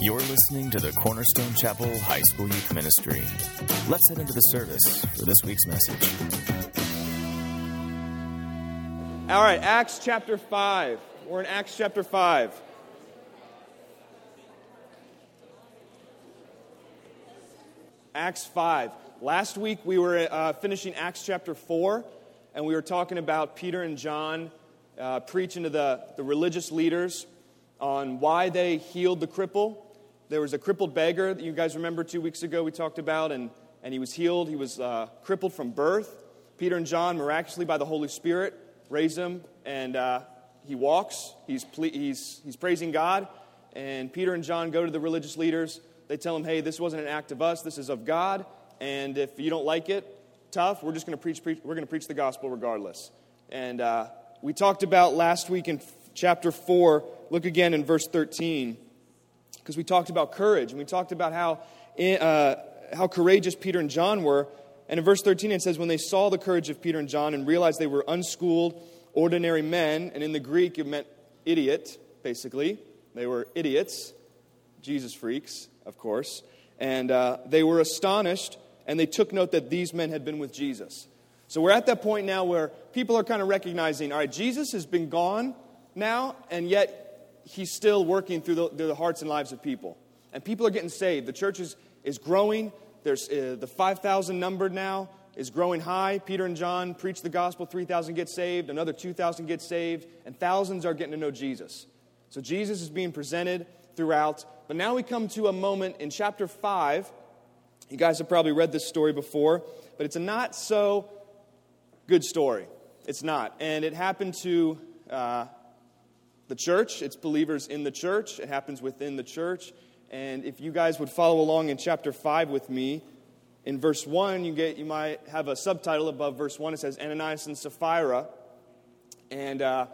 You're listening to the Cornerstone Chapel High School Youth Ministry. Let's head into the service for this week's message. All right, Acts chapter 5. We're in Acts chapter 5. Acts 5. Last week we were uh, finishing Acts chapter 4, and we were talking about Peter and John uh, preaching to the, the religious leaders on why they healed the cripple there was a crippled beggar that you guys remember two weeks ago we talked about, and, and he was healed. He was uh, crippled from birth. Peter and John, miraculously by the Holy Spirit, raised him, and uh, he walks. He's, ple- he's, he's praising God. And Peter and John go to the religious leaders. They tell them, hey, this wasn't an act of us, this is of God. And if you don't like it, tough, we're just going to preach, preach, we're going to preach the gospel regardless. And uh, we talked about last week in chapter 4, look again in verse 13 because we talked about courage and we talked about how, eh, uh, how courageous Peter and John were. And in verse 13, it says, When they saw the courage of Peter and John and realized they were unschooled, ordinary men, and in the Greek it meant idiot, basically. They were idiots, Jesus freaks, of course. And uh, they were astonished and they took note that these men had been with Jesus. So we're at that point now where people are kind of recognizing all right, Jesus has been gone now, and yet he's still working through the, through the, hearts and lives of people. And people are getting saved. The church is, is growing. There's uh, the 5,000 numbered now is growing high. Peter and John preach the gospel, 3,000 get saved, another 2,000 get saved, and thousands are getting to know Jesus. So Jesus is being presented throughout. But now we come to a moment in chapter 5. You guys have probably read this story before, but it's a not so good story. It's not. And it happened to uh, the church. It's believers in the church. It happens within the church. And if you guys would follow along in chapter 5 with me, in verse 1, you, get, you might have a subtitle above verse 1. It says Ananias and Sapphira. And uh,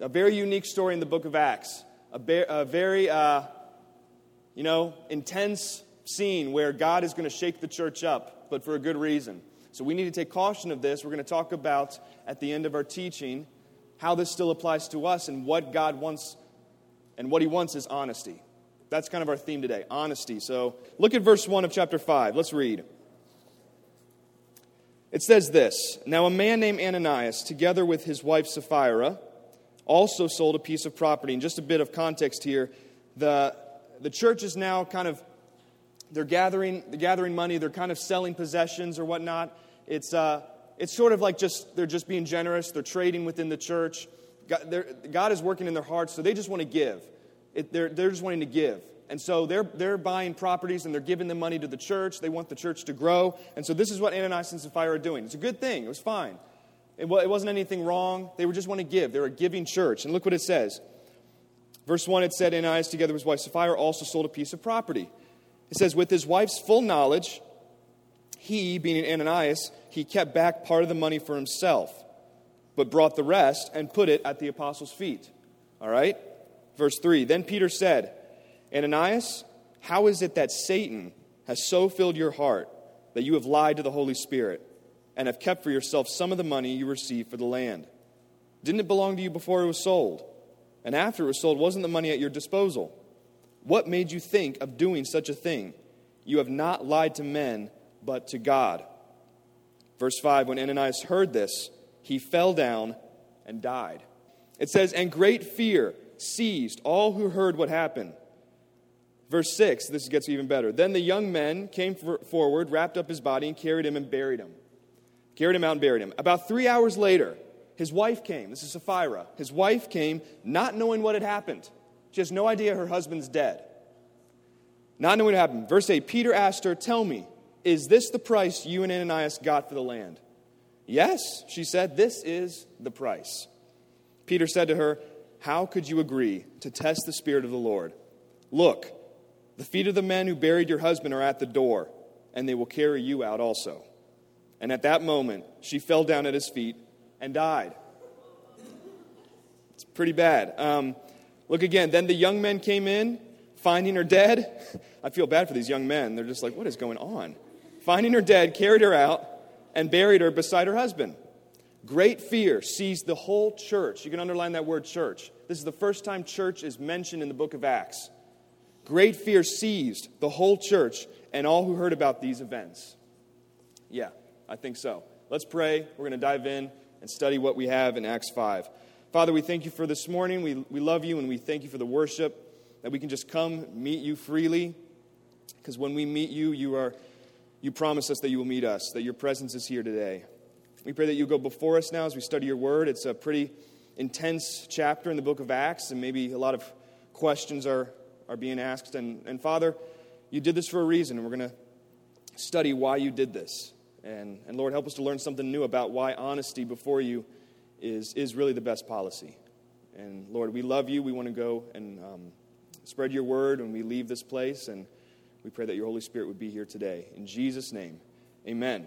a very unique story in the book of Acts. A, be- a very, uh, you know, intense scene where God is going to shake the church up, but for a good reason. So we need to take caution of this. We're going to talk about at the end of our teaching how this still applies to us and what God wants and what He wants is honesty. That's kind of our theme today honesty. So look at verse 1 of chapter 5. Let's read. It says this Now a man named Ananias, together with his wife Sapphira, also sold a piece of property. And just a bit of context here the, the church is now kind of they're gathering, they're gathering money, they're kind of selling possessions or whatnot. It's, uh, it's sort of like just they're just being generous, they're trading within the church. God, God is working in their hearts, so they just want to give. It, they're, they're just wanting to give. And so they're, they're buying properties and they're giving the money to the church. They want the church to grow. And so this is what Ananias and Sapphira are doing. It's a good thing, it was fine. It, it wasn't anything wrong. They were just want to give. They're a giving church. And look what it says. Verse 1 it said, Ananias, together with his wife Sapphira, also sold a piece of property. It says, with his wife's full knowledge, he, being Ananias, he kept back part of the money for himself, but brought the rest and put it at the apostles' feet. All right? Verse 3 Then Peter said, Ananias, how is it that Satan has so filled your heart that you have lied to the Holy Spirit and have kept for yourself some of the money you received for the land? Didn't it belong to you before it was sold? And after it was sold, wasn't the money at your disposal? What made you think of doing such a thing? You have not lied to men but to God. Verse 5 When Ananias heard this, he fell down and died. It says, And great fear seized all who heard what happened. Verse 6, this gets even better. Then the young men came forward, wrapped up his body, and carried him and buried him. Carried him out and buried him. About three hours later, his wife came. This is Sapphira. His wife came, not knowing what had happened. She has no idea her husband's dead. Not knowing what happened. Verse 8 Peter asked her, Tell me, is this the price you and Ananias got for the land? Yes, she said, This is the price. Peter said to her, How could you agree to test the Spirit of the Lord? Look, the feet of the men who buried your husband are at the door, and they will carry you out also. And at that moment, she fell down at his feet and died. It's pretty bad. Um, look again. Then the young men came in, finding her dead. I feel bad for these young men. They're just like, What is going on? Finding her dead, carried her out and buried her beside her husband. Great fear seized the whole church. You can underline that word church. This is the first time church is mentioned in the book of Acts. Great fear seized the whole church and all who heard about these events. Yeah, I think so. Let's pray. We're going to dive in and study what we have in Acts 5. Father, we thank you for this morning. We, we love you and we thank you for the worship, that we can just come meet you freely. Because when we meet you, you, are, you promise us that you will meet us, that your presence is here today. We pray that you go before us now as we study your word. It's a pretty intense chapter in the book of Acts, and maybe a lot of questions are, are being asked. And, and Father, you did this for a reason, and we're going to study why you did this. And, and Lord, help us to learn something new about why honesty before you is, is really the best policy. And Lord, we love you. We want to go and um, spread your word when we leave this place. And we pray that your Holy Spirit would be here today. In Jesus' name, amen.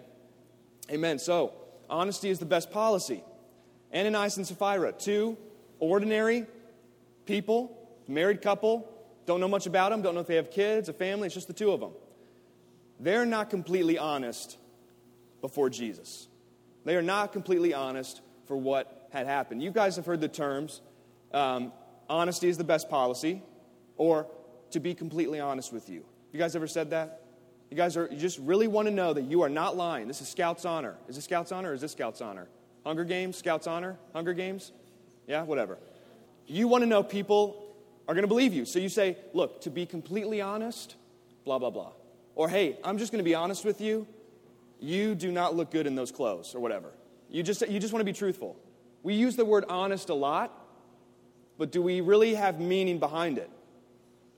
Amen. So, honesty is the best policy. Ananias and Sapphira, two ordinary people, married couple, don't know much about them, don't know if they have kids, a family, it's just the two of them. They're not completely honest before Jesus. They are not completely honest for what had happened. You guys have heard the terms um, honesty is the best policy, or to be completely honest with you. You guys ever said that? You guys are, you just really want to know that you are not lying. This is Scout's honor. Is this Scout's honor or is this Scout's honor? Hunger Games, Scout's honor? Hunger Games? Yeah, whatever. You want to know people are going to believe you. So you say, look, to be completely honest, blah, blah, blah. Or, hey, I'm just going to be honest with you. You do not look good in those clothes, or whatever. You just, you just want to be truthful. We use the word honest a lot, but do we really have meaning behind it?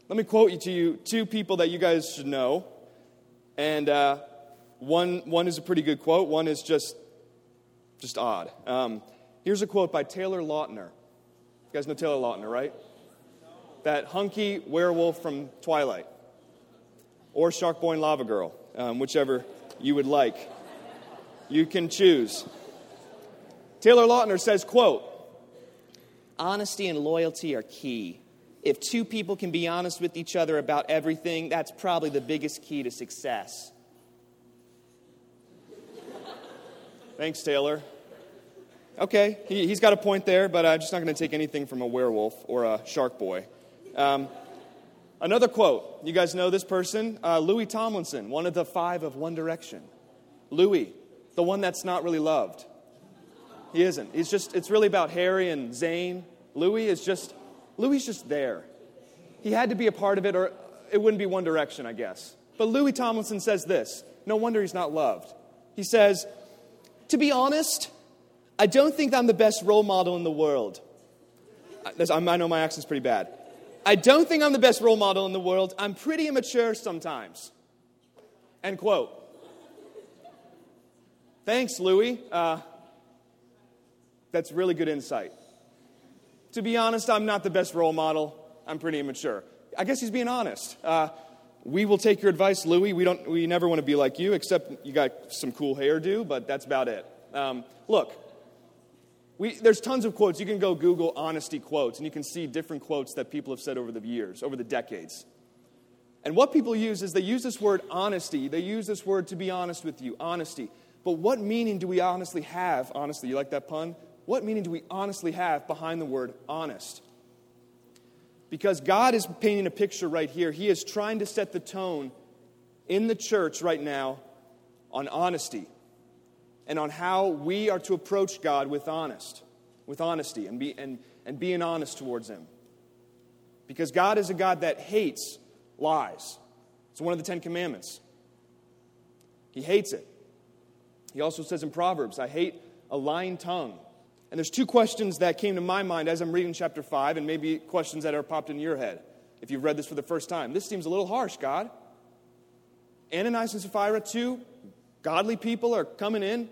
Let me quote you to you two people that you guys should know. And uh, one, one is a pretty good quote, one is just, just odd. Um, here's a quote by Taylor Lautner. You guys know Taylor Lautner, right? That hunky werewolf from Twilight. Or Shark Boy and Lava Girl, um, whichever you would like. You can choose. Taylor Lautner says, quote, Honesty and loyalty are key. If two people can be honest with each other about everything, that's probably the biggest key to success. Thanks, Taylor. Okay, he, has got a point there, but I'm just not going to take anything from a werewolf or a shark boy. Um, another quote. You guys know this person? Uh, Louis Tomlinson, one of the five of One Direction. Louis, the one that's not really loved. He isn't. He's just, it's really about Harry and Zayn. Louis is just, Louis just there. He had to be a part of it, or it wouldn't be One Direction, I guess. But Louis Tomlinson says this no wonder he's not loved. He says, To be honest, I don't think I'm the best role model in the world. I know my accent's pretty bad. I don't think I'm the best role model in the world. I'm pretty immature sometimes. End quote. Thanks, Louis. Uh, that's really good insight. To be honest, I'm not the best role model. I'm pretty immature. I guess he's being honest. Uh, we will take your advice, Louis. We, don't, we never want to be like you, except you got some cool hairdo, but that's about it. Um, look, we, there's tons of quotes. You can go Google honesty quotes, and you can see different quotes that people have said over the years, over the decades. And what people use is they use this word honesty. They use this word to be honest with you, honesty. But what meaning do we honestly have, honestly? You like that pun? What meaning do we honestly have behind the word honest? Because God is painting a picture right here. He is trying to set the tone in the church right now on honesty and on how we are to approach God with honest, with honesty and, be, and, and being honest towards Him. Because God is a God that hates lies. It's one of the Ten Commandments. He hates it. He also says in Proverbs, I hate a lying tongue. And there's two questions that came to my mind as I'm reading chapter 5, and maybe questions that are popped in your head if you've read this for the first time. This seems a little harsh, God. Ananias and Sapphira, two godly people, are coming in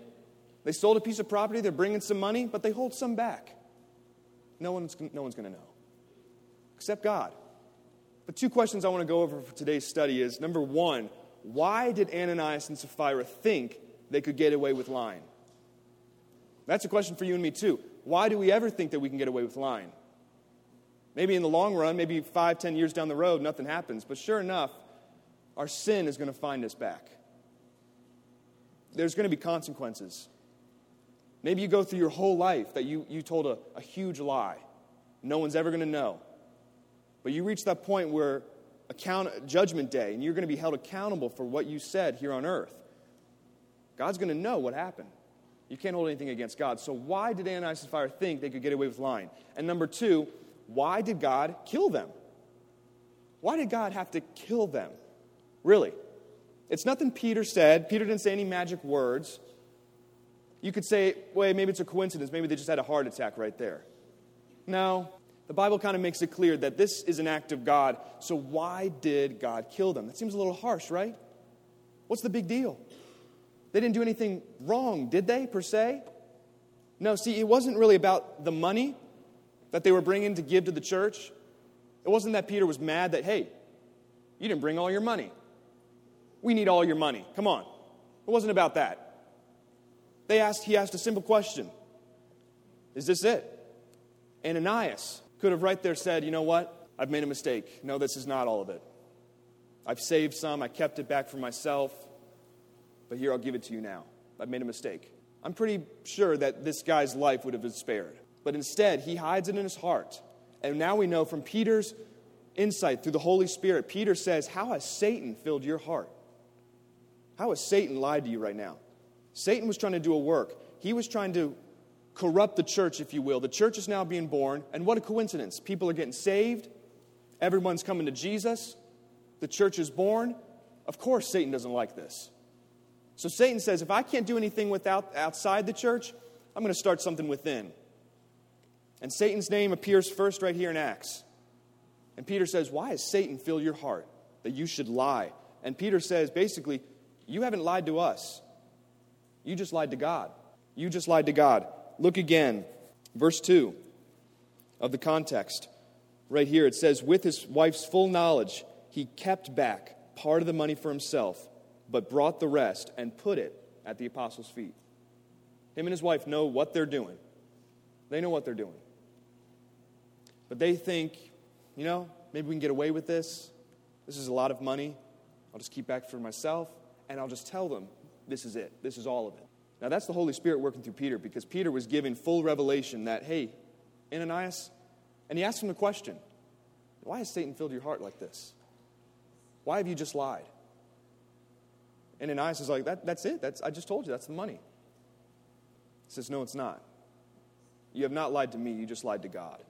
they sold a piece of property, they're bringing some money, but they hold some back. No one's, no one's going to know, except God. The two questions I want to go over for today's study is number one, why did Ananias and Sapphira think they could get away with lying? That's a question for you and me, too. Why do we ever think that we can get away with lying? Maybe in the long run, maybe five, ten years down the road, nothing happens. But sure enough, our sin is going to find us back. There's going to be consequences. Maybe you go through your whole life that you, you told a, a huge lie. No one's ever going to know. But you reach that point where account, judgment day, and you're going to be held accountable for what you said here on earth. God's going to know what happened. You can't hold anything against God. So, why did Ananias and Sapphira think they could get away with lying? And number two, why did God kill them? Why did God have to kill them? Really? It's nothing Peter said. Peter didn't say any magic words. You could say, well, maybe it's a coincidence. Maybe they just had a heart attack right there. No, the Bible kind of makes it clear that this is an act of God. So why did God kill them? That seems a little harsh, right? What's the big deal? They didn't do anything wrong, did they, per se? No, see, it wasn't really about the money that they were bringing to give to the church. It wasn't that Peter was mad that, hey, you didn't bring all your money. We need all your money. Come on. It wasn't about that. They asked, he asked a simple question Is this it? Ananias could have right there said, You know what? I've made a mistake. No, this is not all of it. I've saved some, I kept it back for myself, but here I'll give it to you now. I've made a mistake. I'm pretty sure that this guy's life would have been spared. But instead, he hides it in his heart. And now we know from Peter's insight through the Holy Spirit, Peter says, How has Satan filled your heart? How has Satan lied to you right now? Satan was trying to do a work. He was trying to corrupt the church, if you will. The church is now being born, and what a coincidence. People are getting saved, everyone's coming to Jesus, the church is born. Of course, Satan doesn't like this. So Satan says, if I can't do anything without outside the church, I'm going to start something within. And Satan's name appears first right here in Acts. And Peter says, Why has Satan filled your heart that you should lie? And Peter says, basically, you haven't lied to us. You just lied to God. You just lied to God. Look again, verse 2 of the context. Right here, it says, With his wife's full knowledge, he kept back part of the money for himself, but brought the rest and put it at the apostles' feet. Him and his wife know what they're doing. They know what they're doing. But they think, you know, maybe we can get away with this. This is a lot of money. I'll just keep back for myself, and I'll just tell them this is it. This is all of it. Now, that's the Holy Spirit working through Peter because Peter was given full revelation that, hey, Ananias, and he asked him the question why has Satan filled your heart like this? Why have you just lied? And Ananias is like, that, that's it. That's, I just told you, that's the money. He says, no, it's not. You have not lied to me, you just lied to God.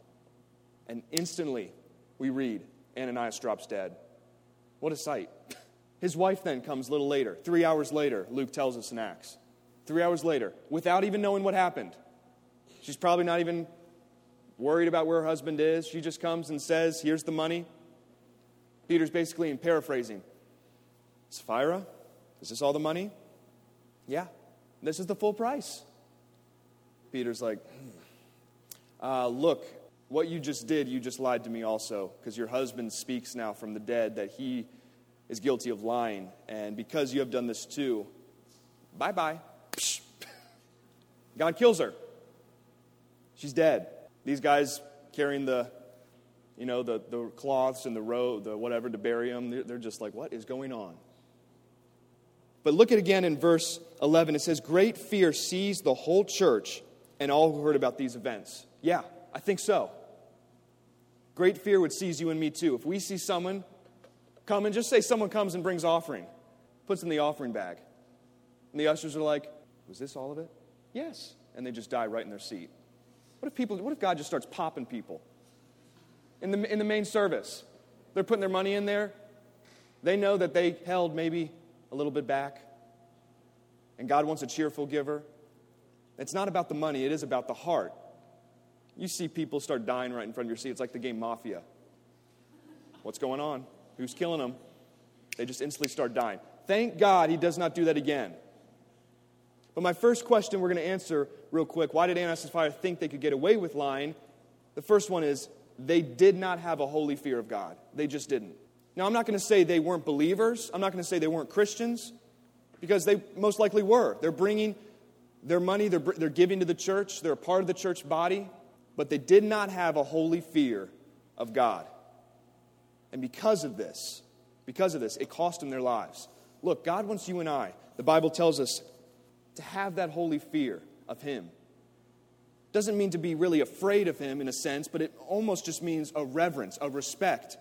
And instantly, we read, Ananias drops dead. What a sight. His wife then comes a little later, three hours later, Luke tells us in Acts. Three hours later, without even knowing what happened. She's probably not even worried about where her husband is. She just comes and says, Here's the money. Peter's basically in paraphrasing Sapphira, is this all the money? Yeah, this is the full price. Peter's like, uh, Look, what you just did, you just lied to me also, because your husband speaks now from the dead that he is guilty of lying. And because you have done this too, bye bye. God kills her. She's dead. These guys carrying the, you know, the, the cloths and the robe, the whatever to bury them, they're, they're just like, what is going on? But look at again in verse 11. It says, Great fear seized the whole church and all who heard about these events. Yeah, I think so. Great fear would seize you and me too. If we see someone come and just say someone comes and brings offering, puts in the offering bag, and the ushers are like, Was this all of it? Yes. And they just die right in their seat. What if people, what if God just starts popping people in the, in the main service? They're putting their money in there. They know that they held maybe a little bit back. And God wants a cheerful giver. It's not about the money, it is about the heart. You see people start dying right in front of your seat. It's like the game Mafia. What's going on? Who's killing them? They just instantly start dying. Thank God he does not do that again. But my first question we're going to answer real quick why did Ananias and Sapphira think they could get away with lying? The first one is they did not have a holy fear of God. They just didn't. Now, I'm not going to say they weren't believers, I'm not going to say they weren't Christians, because they most likely were. They're bringing their money, they're, they're giving to the church, they're a part of the church body, but they did not have a holy fear of God. And because of this, because of this, it cost them their lives. Look, God wants you and I, the Bible tells us, to have that holy fear of Him. Doesn't mean to be really afraid of Him in a sense, but it almost just means a reverence, a respect,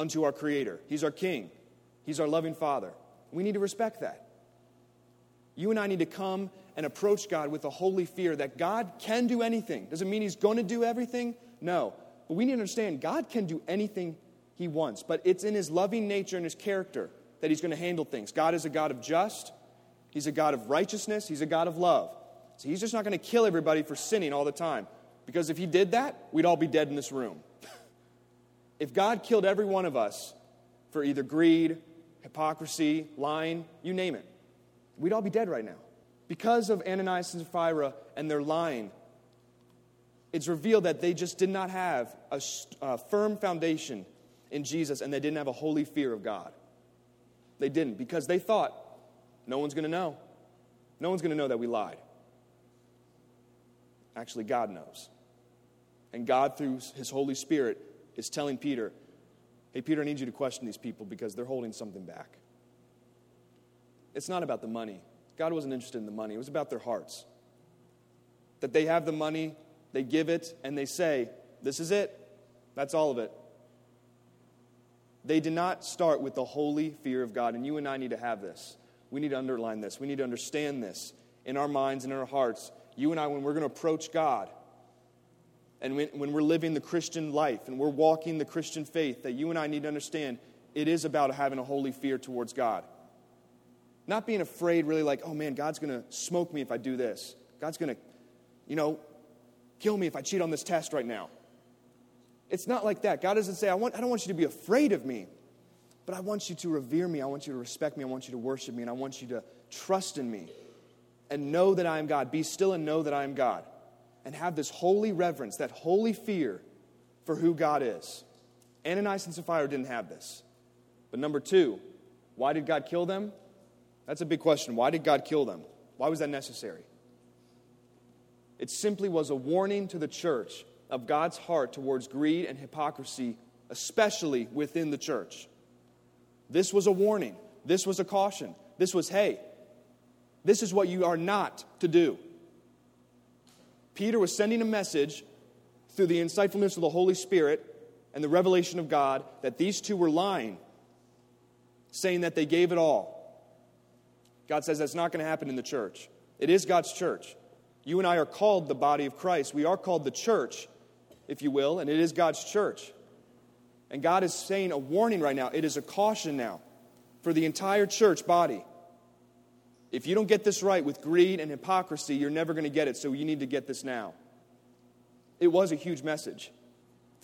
unto our Creator. He's our King, He's our loving Father. We need to respect that. You and I need to come and approach God with a holy fear that God can do anything. Doesn't mean He's going to do everything, no. But we need to understand God can do anything He wants, but it's in His loving nature and His character that He's going to handle things. God is a God of just, He's a God of righteousness, He's a God of love. So He's just not going to kill everybody for sinning all the time. Because if He did that, we'd all be dead in this room. If God killed every one of us for either greed, hypocrisy, lying, you name it, we'd all be dead right now. Because of Ananias and Sapphira and their lying, it's revealed that they just did not have a, a firm foundation in Jesus and they didn't have a holy fear of God. They didn't because they thought no one's going to know. No one's going to know that we lied. Actually, God knows. And God, through His Holy Spirit, is telling Peter, hey, Peter, I need you to question these people because they're holding something back. It's not about the money. God wasn't interested in the money, it was about their hearts. That they have the money, they give it, and they say, This is it. That's all of it. They did not start with the holy fear of God, and you and I need to have this. We need to underline this. We need to understand this in our minds and in our hearts. You and I, when we're going to approach God, and when, when we're living the Christian life and we're walking the Christian faith, that you and I need to understand it is about having a holy fear towards God. Not being afraid, really, like, oh man, God's going to smoke me if I do this. God's going to, you know, kill me if I cheat on this test right now. It's not like that. God doesn't say, I, want, I don't want you to be afraid of me, but I want you to revere me. I want you to respect me. I want you to worship me. And I want you to trust in me and know that I am God. Be still and know that I am God. And have this holy reverence, that holy fear for who God is. Ananias and Sapphira didn't have this. But number two, why did God kill them? That's a big question. Why did God kill them? Why was that necessary? It simply was a warning to the church of God's heart towards greed and hypocrisy, especially within the church. This was a warning. This was a caution. This was, hey, this is what you are not to do. Peter was sending a message through the insightfulness of the Holy Spirit and the revelation of God that these two were lying, saying that they gave it all. God says that's not going to happen in the church. It is God's church. You and I are called the body of Christ. We are called the church if you will, and it is God's church. And God is saying a warning right now. It is a caution now for the entire church body. If you don't get this right with greed and hypocrisy, you're never going to get it, so you need to get this now. It was a huge message.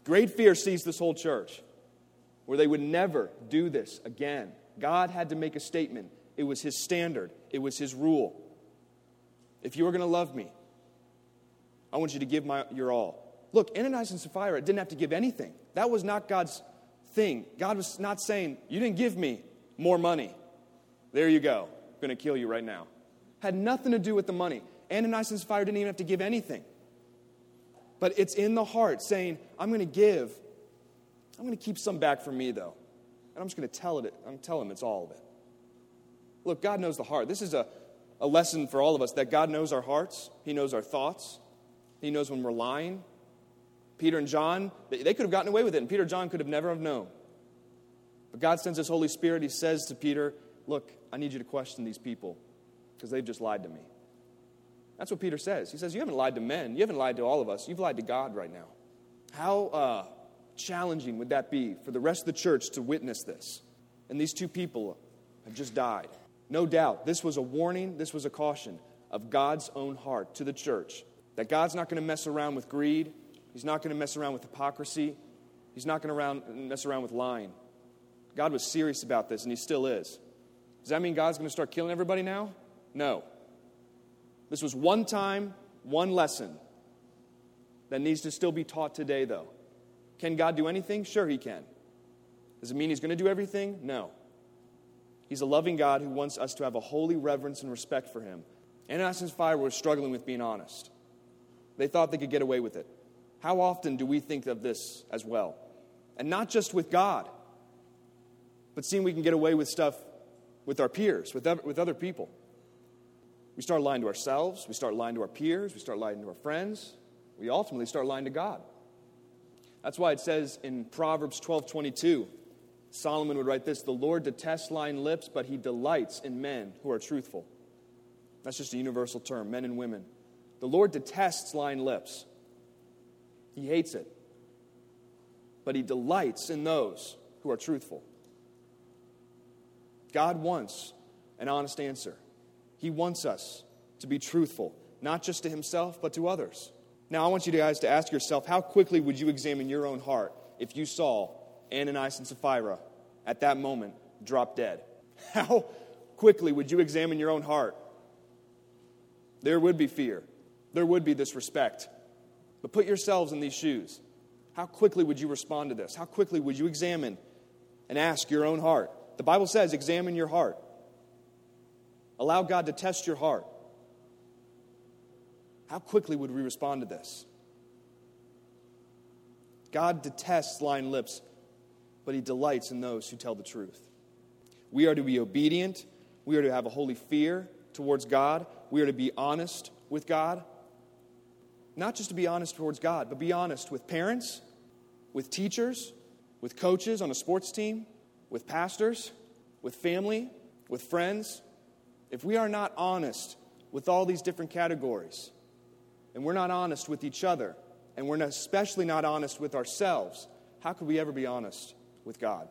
Great fear seized this whole church where they would never do this again. God had to make a statement. It was His standard, it was His rule. If you are going to love me, I want you to give my, your all. Look, Ananias and Sapphira didn't have to give anything. That was not God's thing. God was not saying, You didn't give me more money. There you go. Going to kill you right now. Had nothing to do with the money. Ananias and Sapphira didn't even have to give anything. But it's in the heart saying, I'm going to give. I'm going to keep some back for me, though. And I'm just going to tell it. I'm tell him it's all of it. Look, God knows the heart. This is a, a lesson for all of us that God knows our hearts. He knows our thoughts. He knows when we're lying. Peter and John, they could have gotten away with it, and Peter and John could have never have known. But God sends His Holy Spirit. He says to Peter, Look, I need you to question these people because they've just lied to me. That's what Peter says. He says, You haven't lied to men. You haven't lied to all of us. You've lied to God right now. How uh, challenging would that be for the rest of the church to witness this? And these two people have just died. No doubt, this was a warning, this was a caution of God's own heart to the church that God's not going to mess around with greed, He's not going to mess around with hypocrisy. He's not going to mess around with lying. God was serious about this, and He still is. Does that mean God's going to start killing everybody now? No. This was one time, one lesson that needs to still be taught today, though. Can God do anything? Sure, He can. Does it mean He's going to do everything? No. He's a loving God who wants us to have a holy reverence and respect for Him. Ananias and Sapphira were struggling with being honest. They thought they could get away with it. How often do we think of this as well? And not just with God, but seeing we can get away with stuff with our peers, with, with other people. We start lying to ourselves, we start lying to our peers, we start lying to our friends, we ultimately start lying to God. That's why it says in Proverbs 12 22, Solomon would write this The Lord detests lying lips, but he delights in men who are truthful. That's just a universal term, men and women. The Lord detests lying lips, he hates it. But he delights in those who are truthful. God wants an honest answer. He wants us to be truthful, not just to himself, but to others. Now, I want you guys to ask yourself how quickly would you examine your own heart if you saw Ananias and Sapphira at that moment drop dead? How quickly would you examine your own heart? There would be fear, there would be disrespect. But put yourselves in these shoes. How quickly would you respond to this? How quickly would you examine and ask your own heart? The Bible says, examine your heart. Allow God to test your heart. How quickly would we respond to this? God detests lying lips, but he delights in those who tell the truth. We are to be obedient. We are to have a holy fear towards God. We are to be honest with God. Not just to be honest towards God, but be honest with parents, with teachers, with coaches on a sports team, with pastors, with family, with friends. If we are not honest with all these different categories, and we're not honest with each other, and we're especially not honest with ourselves, how could we ever be honest with God?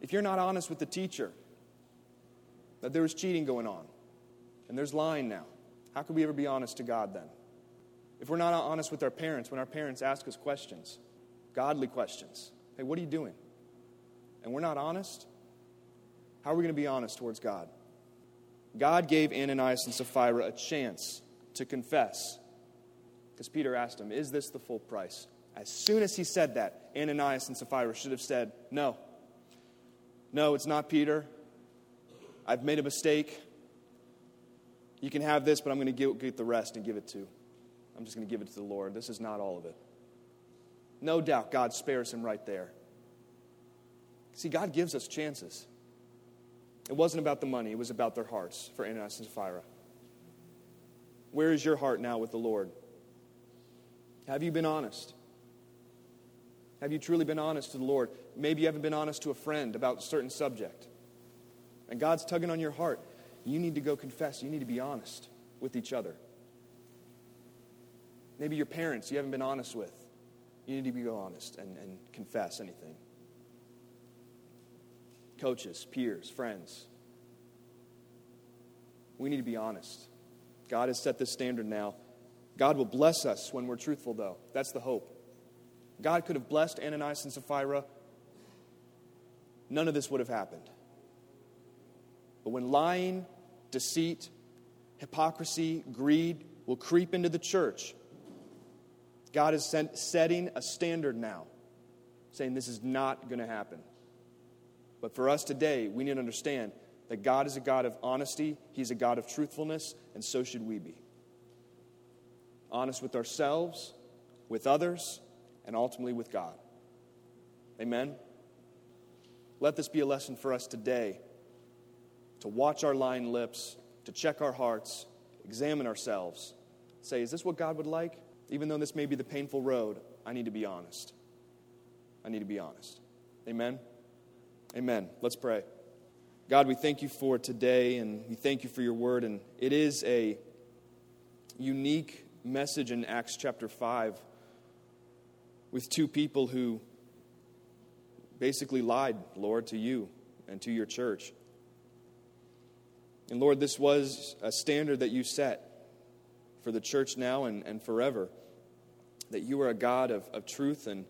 If you're not honest with the teacher, that there was cheating going on, and there's lying now, how could we ever be honest to God then? If we're not honest with our parents, when our parents ask us questions, godly questions, hey, what are you doing? And we're not honest, how are we going to be honest towards God? God gave Ananias and Sapphira a chance to confess. Because Peter asked him, Is this the full price? As soon as he said that, Ananias and Sapphira should have said, No. No, it's not Peter. I've made a mistake. You can have this, but I'm going to get the rest and give it to. I'm just going to give it to the Lord. This is not all of it. No doubt God spares him right there. See, God gives us chances. It wasn't about the money, it was about their hearts for Ananias and Sapphira. Where is your heart now with the Lord? Have you been honest? Have you truly been honest to the Lord? Maybe you haven't been honest to a friend about a certain subject. And God's tugging on your heart. You need to go confess. You need to be honest with each other. Maybe your parents you haven't been honest with. You need to be honest and, and confess anything. Coaches, peers, friends. We need to be honest. God has set this standard now. God will bless us when we're truthful, though. That's the hope. God could have blessed Ananias and Sapphira. None of this would have happened. But when lying, deceit, hypocrisy, greed will creep into the church, God is setting a standard now, saying this is not going to happen. But for us today, we need to understand that God is a God of honesty, He's a God of truthfulness, and so should we be. Honest with ourselves, with others, and ultimately with God. Amen? Let this be a lesson for us today to watch our lying lips, to check our hearts, examine ourselves, say, is this what God would like? Even though this may be the painful road, I need to be honest. I need to be honest. Amen? Amen. Let's pray. God, we thank you for today and we thank you for your word. And it is a unique message in Acts chapter 5 with two people who basically lied, Lord, to you and to your church. And Lord, this was a standard that you set for the church now and, and forever. That you are a God of, of truth and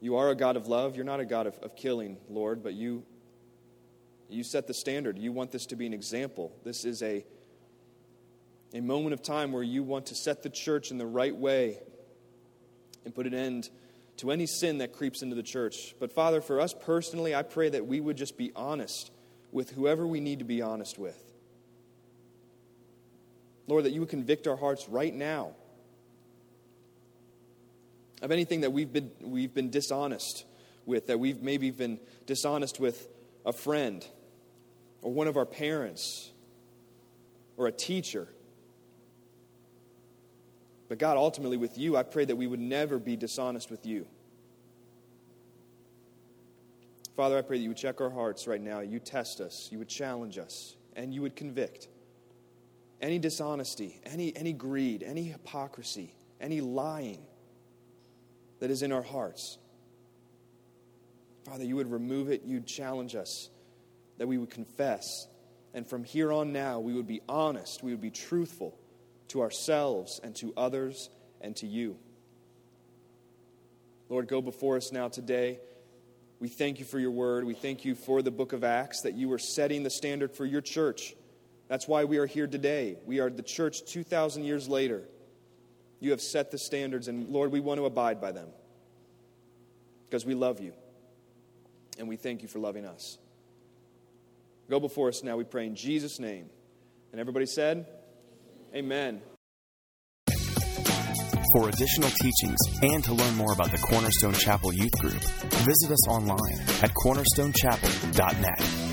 you are a God of love. You're not a God of, of killing, Lord, but you you set the standard. You want this to be an example. This is a, a moment of time where you want to set the church in the right way and put an end to any sin that creeps into the church. But Father, for us personally, I pray that we would just be honest with whoever we need to be honest with. Lord, that you would convict our hearts right now of anything that we've been, we've been dishonest with, that we've maybe been dishonest with a friend or one of our parents or a teacher. But God, ultimately with you, I pray that we would never be dishonest with you. Father, I pray that you would check our hearts right now. You test us, you would challenge us, and you would convict. Any dishonesty, any, any greed, any hypocrisy, any lying that is in our hearts. Father, you would remove it, you'd challenge us, that we would confess. And from here on now, we would be honest, we would be truthful to ourselves and to others and to you. Lord, go before us now today. We thank you for your word. We thank you for the book of Acts, that you are setting the standard for your church. That's why we are here today. We are the church 2,000 years later. You have set the standards, and Lord, we want to abide by them because we love you and we thank you for loving us. Go before us now, we pray in Jesus' name. And everybody said, Amen. For additional teachings and to learn more about the Cornerstone Chapel Youth Group, visit us online at cornerstonechapel.net.